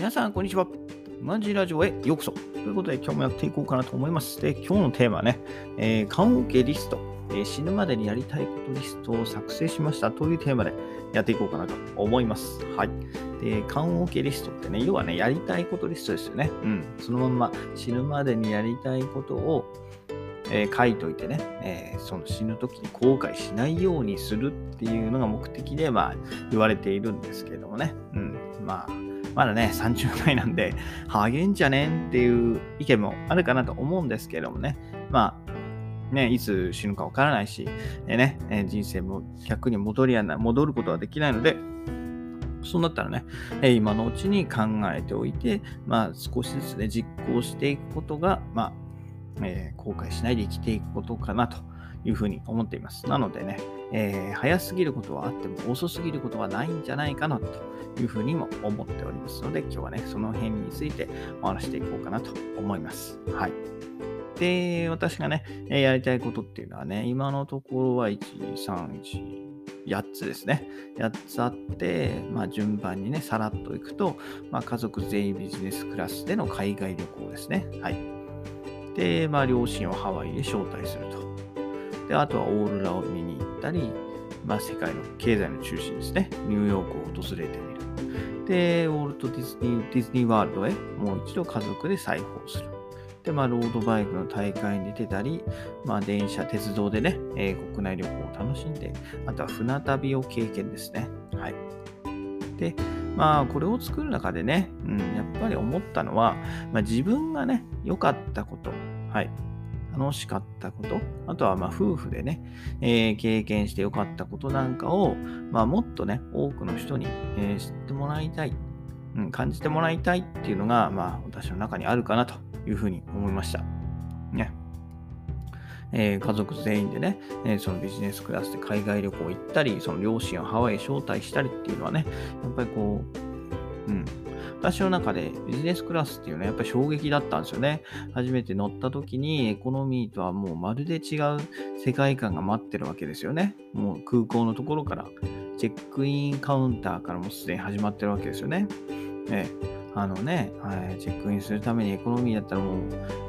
皆さん、こんにちは。マジラジオへようこそ。ということで、今日もやっていこうかなと思います。で、今日のテーマはね、えー、棺桶リスト、えー、死ぬまでにやりたいことリストを作成しましたというテーマでやっていこうかなと思います。はい。で、棺桶リストってね、要はね、やりたいことリストですよね。うん。そのまま死ぬまでにやりたいことを、えー、書いといてね、えー、その死ぬ時に後悔しないようにするっていうのが目的で、まあ、言われているんですけどもね。うん。まあ、まだね、30代なんで、励んじゃねんっていう意見もあるかなと思うんですけれどもね。まあ、ね、いつ死ぬかわからないし、え、ね、え人生も逆に戻りやな戻ることはできないので、そうなったらね、え今のうちに考えておいて、まあ、少しずつね、実行していくことが、まあ、えー、後悔しないで生きていくことかなというふうに思っています。なのでね、えー、早すぎることはあっても遅すぎることはないんじゃないかなというふうにも思っておりますので、今日はね、その辺についてお話していこうかなと思います。はい。で、私がね、やりたいことっていうのはね、今のところは1、3、1、8つですね。8つあって、まあ、順番にね、さらっといくと、まあ、家族全員ビジネスクラスでの海外旅行ですね。はい。で、まあ、両親をハワイへ招待すると。で、あとはオーロラを見に行ったり、まあ、世界の経済の中心ですね、ニューヨークを訪れてみる。で、ウォルト・ディズニーディズニーワールドへもう一度家族で再訪する。で、まあ、ロードバイクの大会に出てたり、まあ、電車、鉄道でね、えー、国内旅行を楽しんで、あとは船旅を経験ですね。はい。で、まあ、これを作る中でね、うん、やっぱり思ったのは、まあ、自分がね、良かったこと、はい、楽しかったこと、あとはまあ夫婦でね、えー、経験して良かったことなんかを、まあ、もっとね、多くの人に、えー、知ってもらいたい、うん、感じてもらいたいっていうのが、まあ、私の中にあるかなというふうに思いました。ね。えー、家族全員でね、えー、そのビジネスクラスで海外旅行行ったり、その両親をハワイへ招待したりっていうのはね、やっぱりこう、うん、私の中でビジネスクラスっていうのはやっぱり衝撃だったんですよね。初めて乗った時にエコノミーとはもうまるで違う世界観が待ってるわけですよね。もう空港のところから、チェックインカウンターからもすでに始まってるわけですよね。ええあのね、はい、チェックインするためにエコノミーだったらもう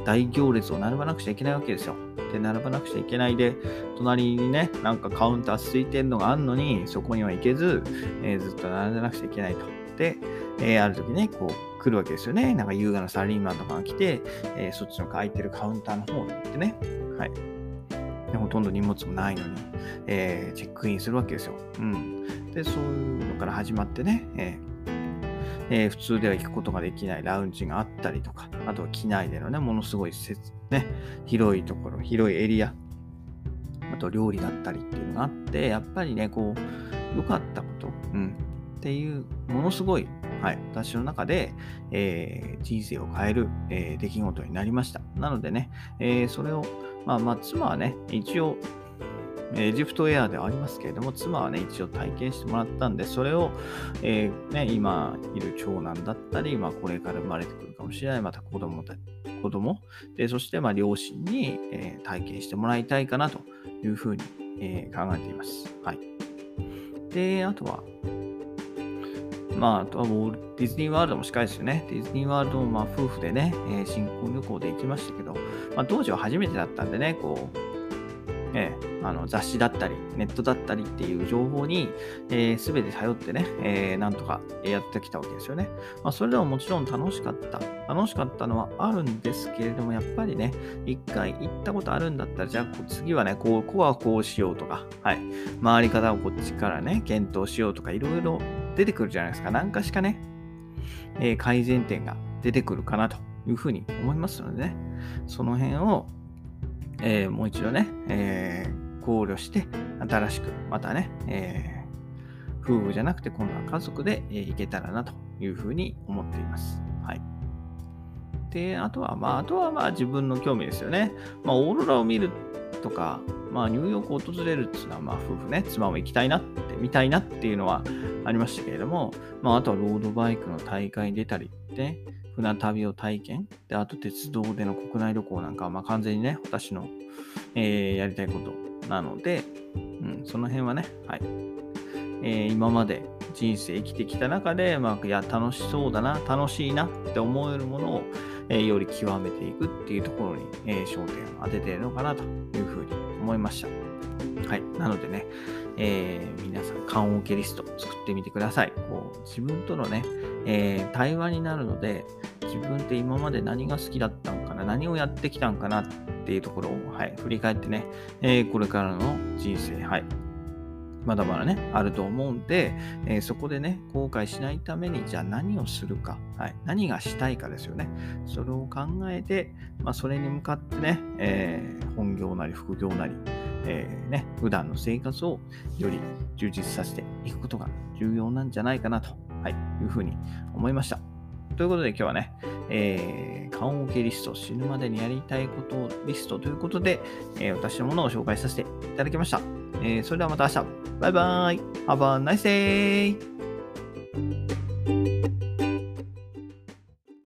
大行列を並ばなくちゃいけないわけですよ。で、並ばなくちゃいけないで、隣にね、なんかカウンター空いてるのがあるのに、そこには行けず、えー、ずっと並んでなくちゃいけないと。で、えー、ある時ね、こう来るわけですよね。なんか優雅なサラリーマンとかが来て、えー、そっちの空いてるカウンターの方に行ってね、はい。でほとんど荷物もないのに、えー、チェックインするわけですよ。うん。で、そういうのから始まってね、ええー、普通では行くことができないラウンジがあったりとか、あとは機内でのね、ものすごい施設、ね、広いところ、広いエリア、あと料理だったりっていうのがあって、やっぱりね、こう、良かったこと、うん、っていう、ものすごい、はい、私の中で、えー、人生を変える、えー、出来事になりました。なのでね、えー、それを、まあ、まあ、妻はね、一応、エジプトエアではありますけれども、妻はね、一応体験してもらったんで、それを、えー、ね、今いる長男だったり、まあ、これから生まれてくるかもしれない、また子供だ子供で、そしてまあ両親に、えー、体験してもらいたいかなというふうに、えー、考えています。はい。で、あとは、まあ、あとはもうディズニーワールドも近いですよね。ディズニーワールドもまあ夫婦でね、えー、新婚旅行で行きましたけど、まあ、当時は初めてだったんでね、こう、えー、あの雑誌だったり、ネットだったりっていう情報に、えー、全て頼ってね、えー、なんとかやってきたわけですよね。まあ、それでももちろん楽しかった。楽しかったのはあるんですけれども、やっぱりね、一回行ったことあるんだったら、じゃあ次はね、こう、ここはこうしようとか、はい、回り方をこっちからね、検討しようとか、いろいろ出てくるじゃないですか。何かしかね、えー、改善点が出てくるかなというふうに思いますのでね、その辺を、えー、もう一度ね、えー、考慮して、新しく、またね、え、夫婦じゃなくて今度は家族で、え行けたらなというふうに思っています。はい。で、あとは、まあ、あとはまあ自分の興味ですよね。まあ、オーロラを見るとか、まあ、ニューヨークを訪れるっていうのは、まあ、夫婦ね、妻も行きたいなって、見たいなっていうのはありましたけれども、まあ、あとはロードバイクの大会に出たりって、船旅を体験。で、あと鉄道での国内旅行なんかは、まあ、完全にね、私の、えー、やりたいことなので、うん、その辺はね、はい。えー、今まで人生生きてきた中で、まあ、いや、楽しそうだな、楽しいなって思えるものを、え、より極めていくっていうところに、え、焦点を当てているのかなというふうに思いました。はい。なのでね、えー、皆さん、缶オケリスト作ってみてください。こう自分とのね、えー、対話になるので、自分って今まで何が好きだったのかな、何をやってきたんかなっていうところを、はい、振り返ってね、えー、これからの人生、はい、まだまだね、あると思うんで、えー、そこでね、後悔しないために、じゃあ何をするか、はい、何がしたいかですよね。それを考えて、まあ、それに向かってね、えー、本業なり副業なり、えー、ね、普段の生活をより充実させていくことが重要なんじゃないかなと、はい、いうふうに思いました。ということで今日はね、えー、顔オケリスト、死ぬまでにやりたいことリストということで、えー、私のものを紹介させていただきました。えー、それではまた明日。バイバーイ。Have a nice day!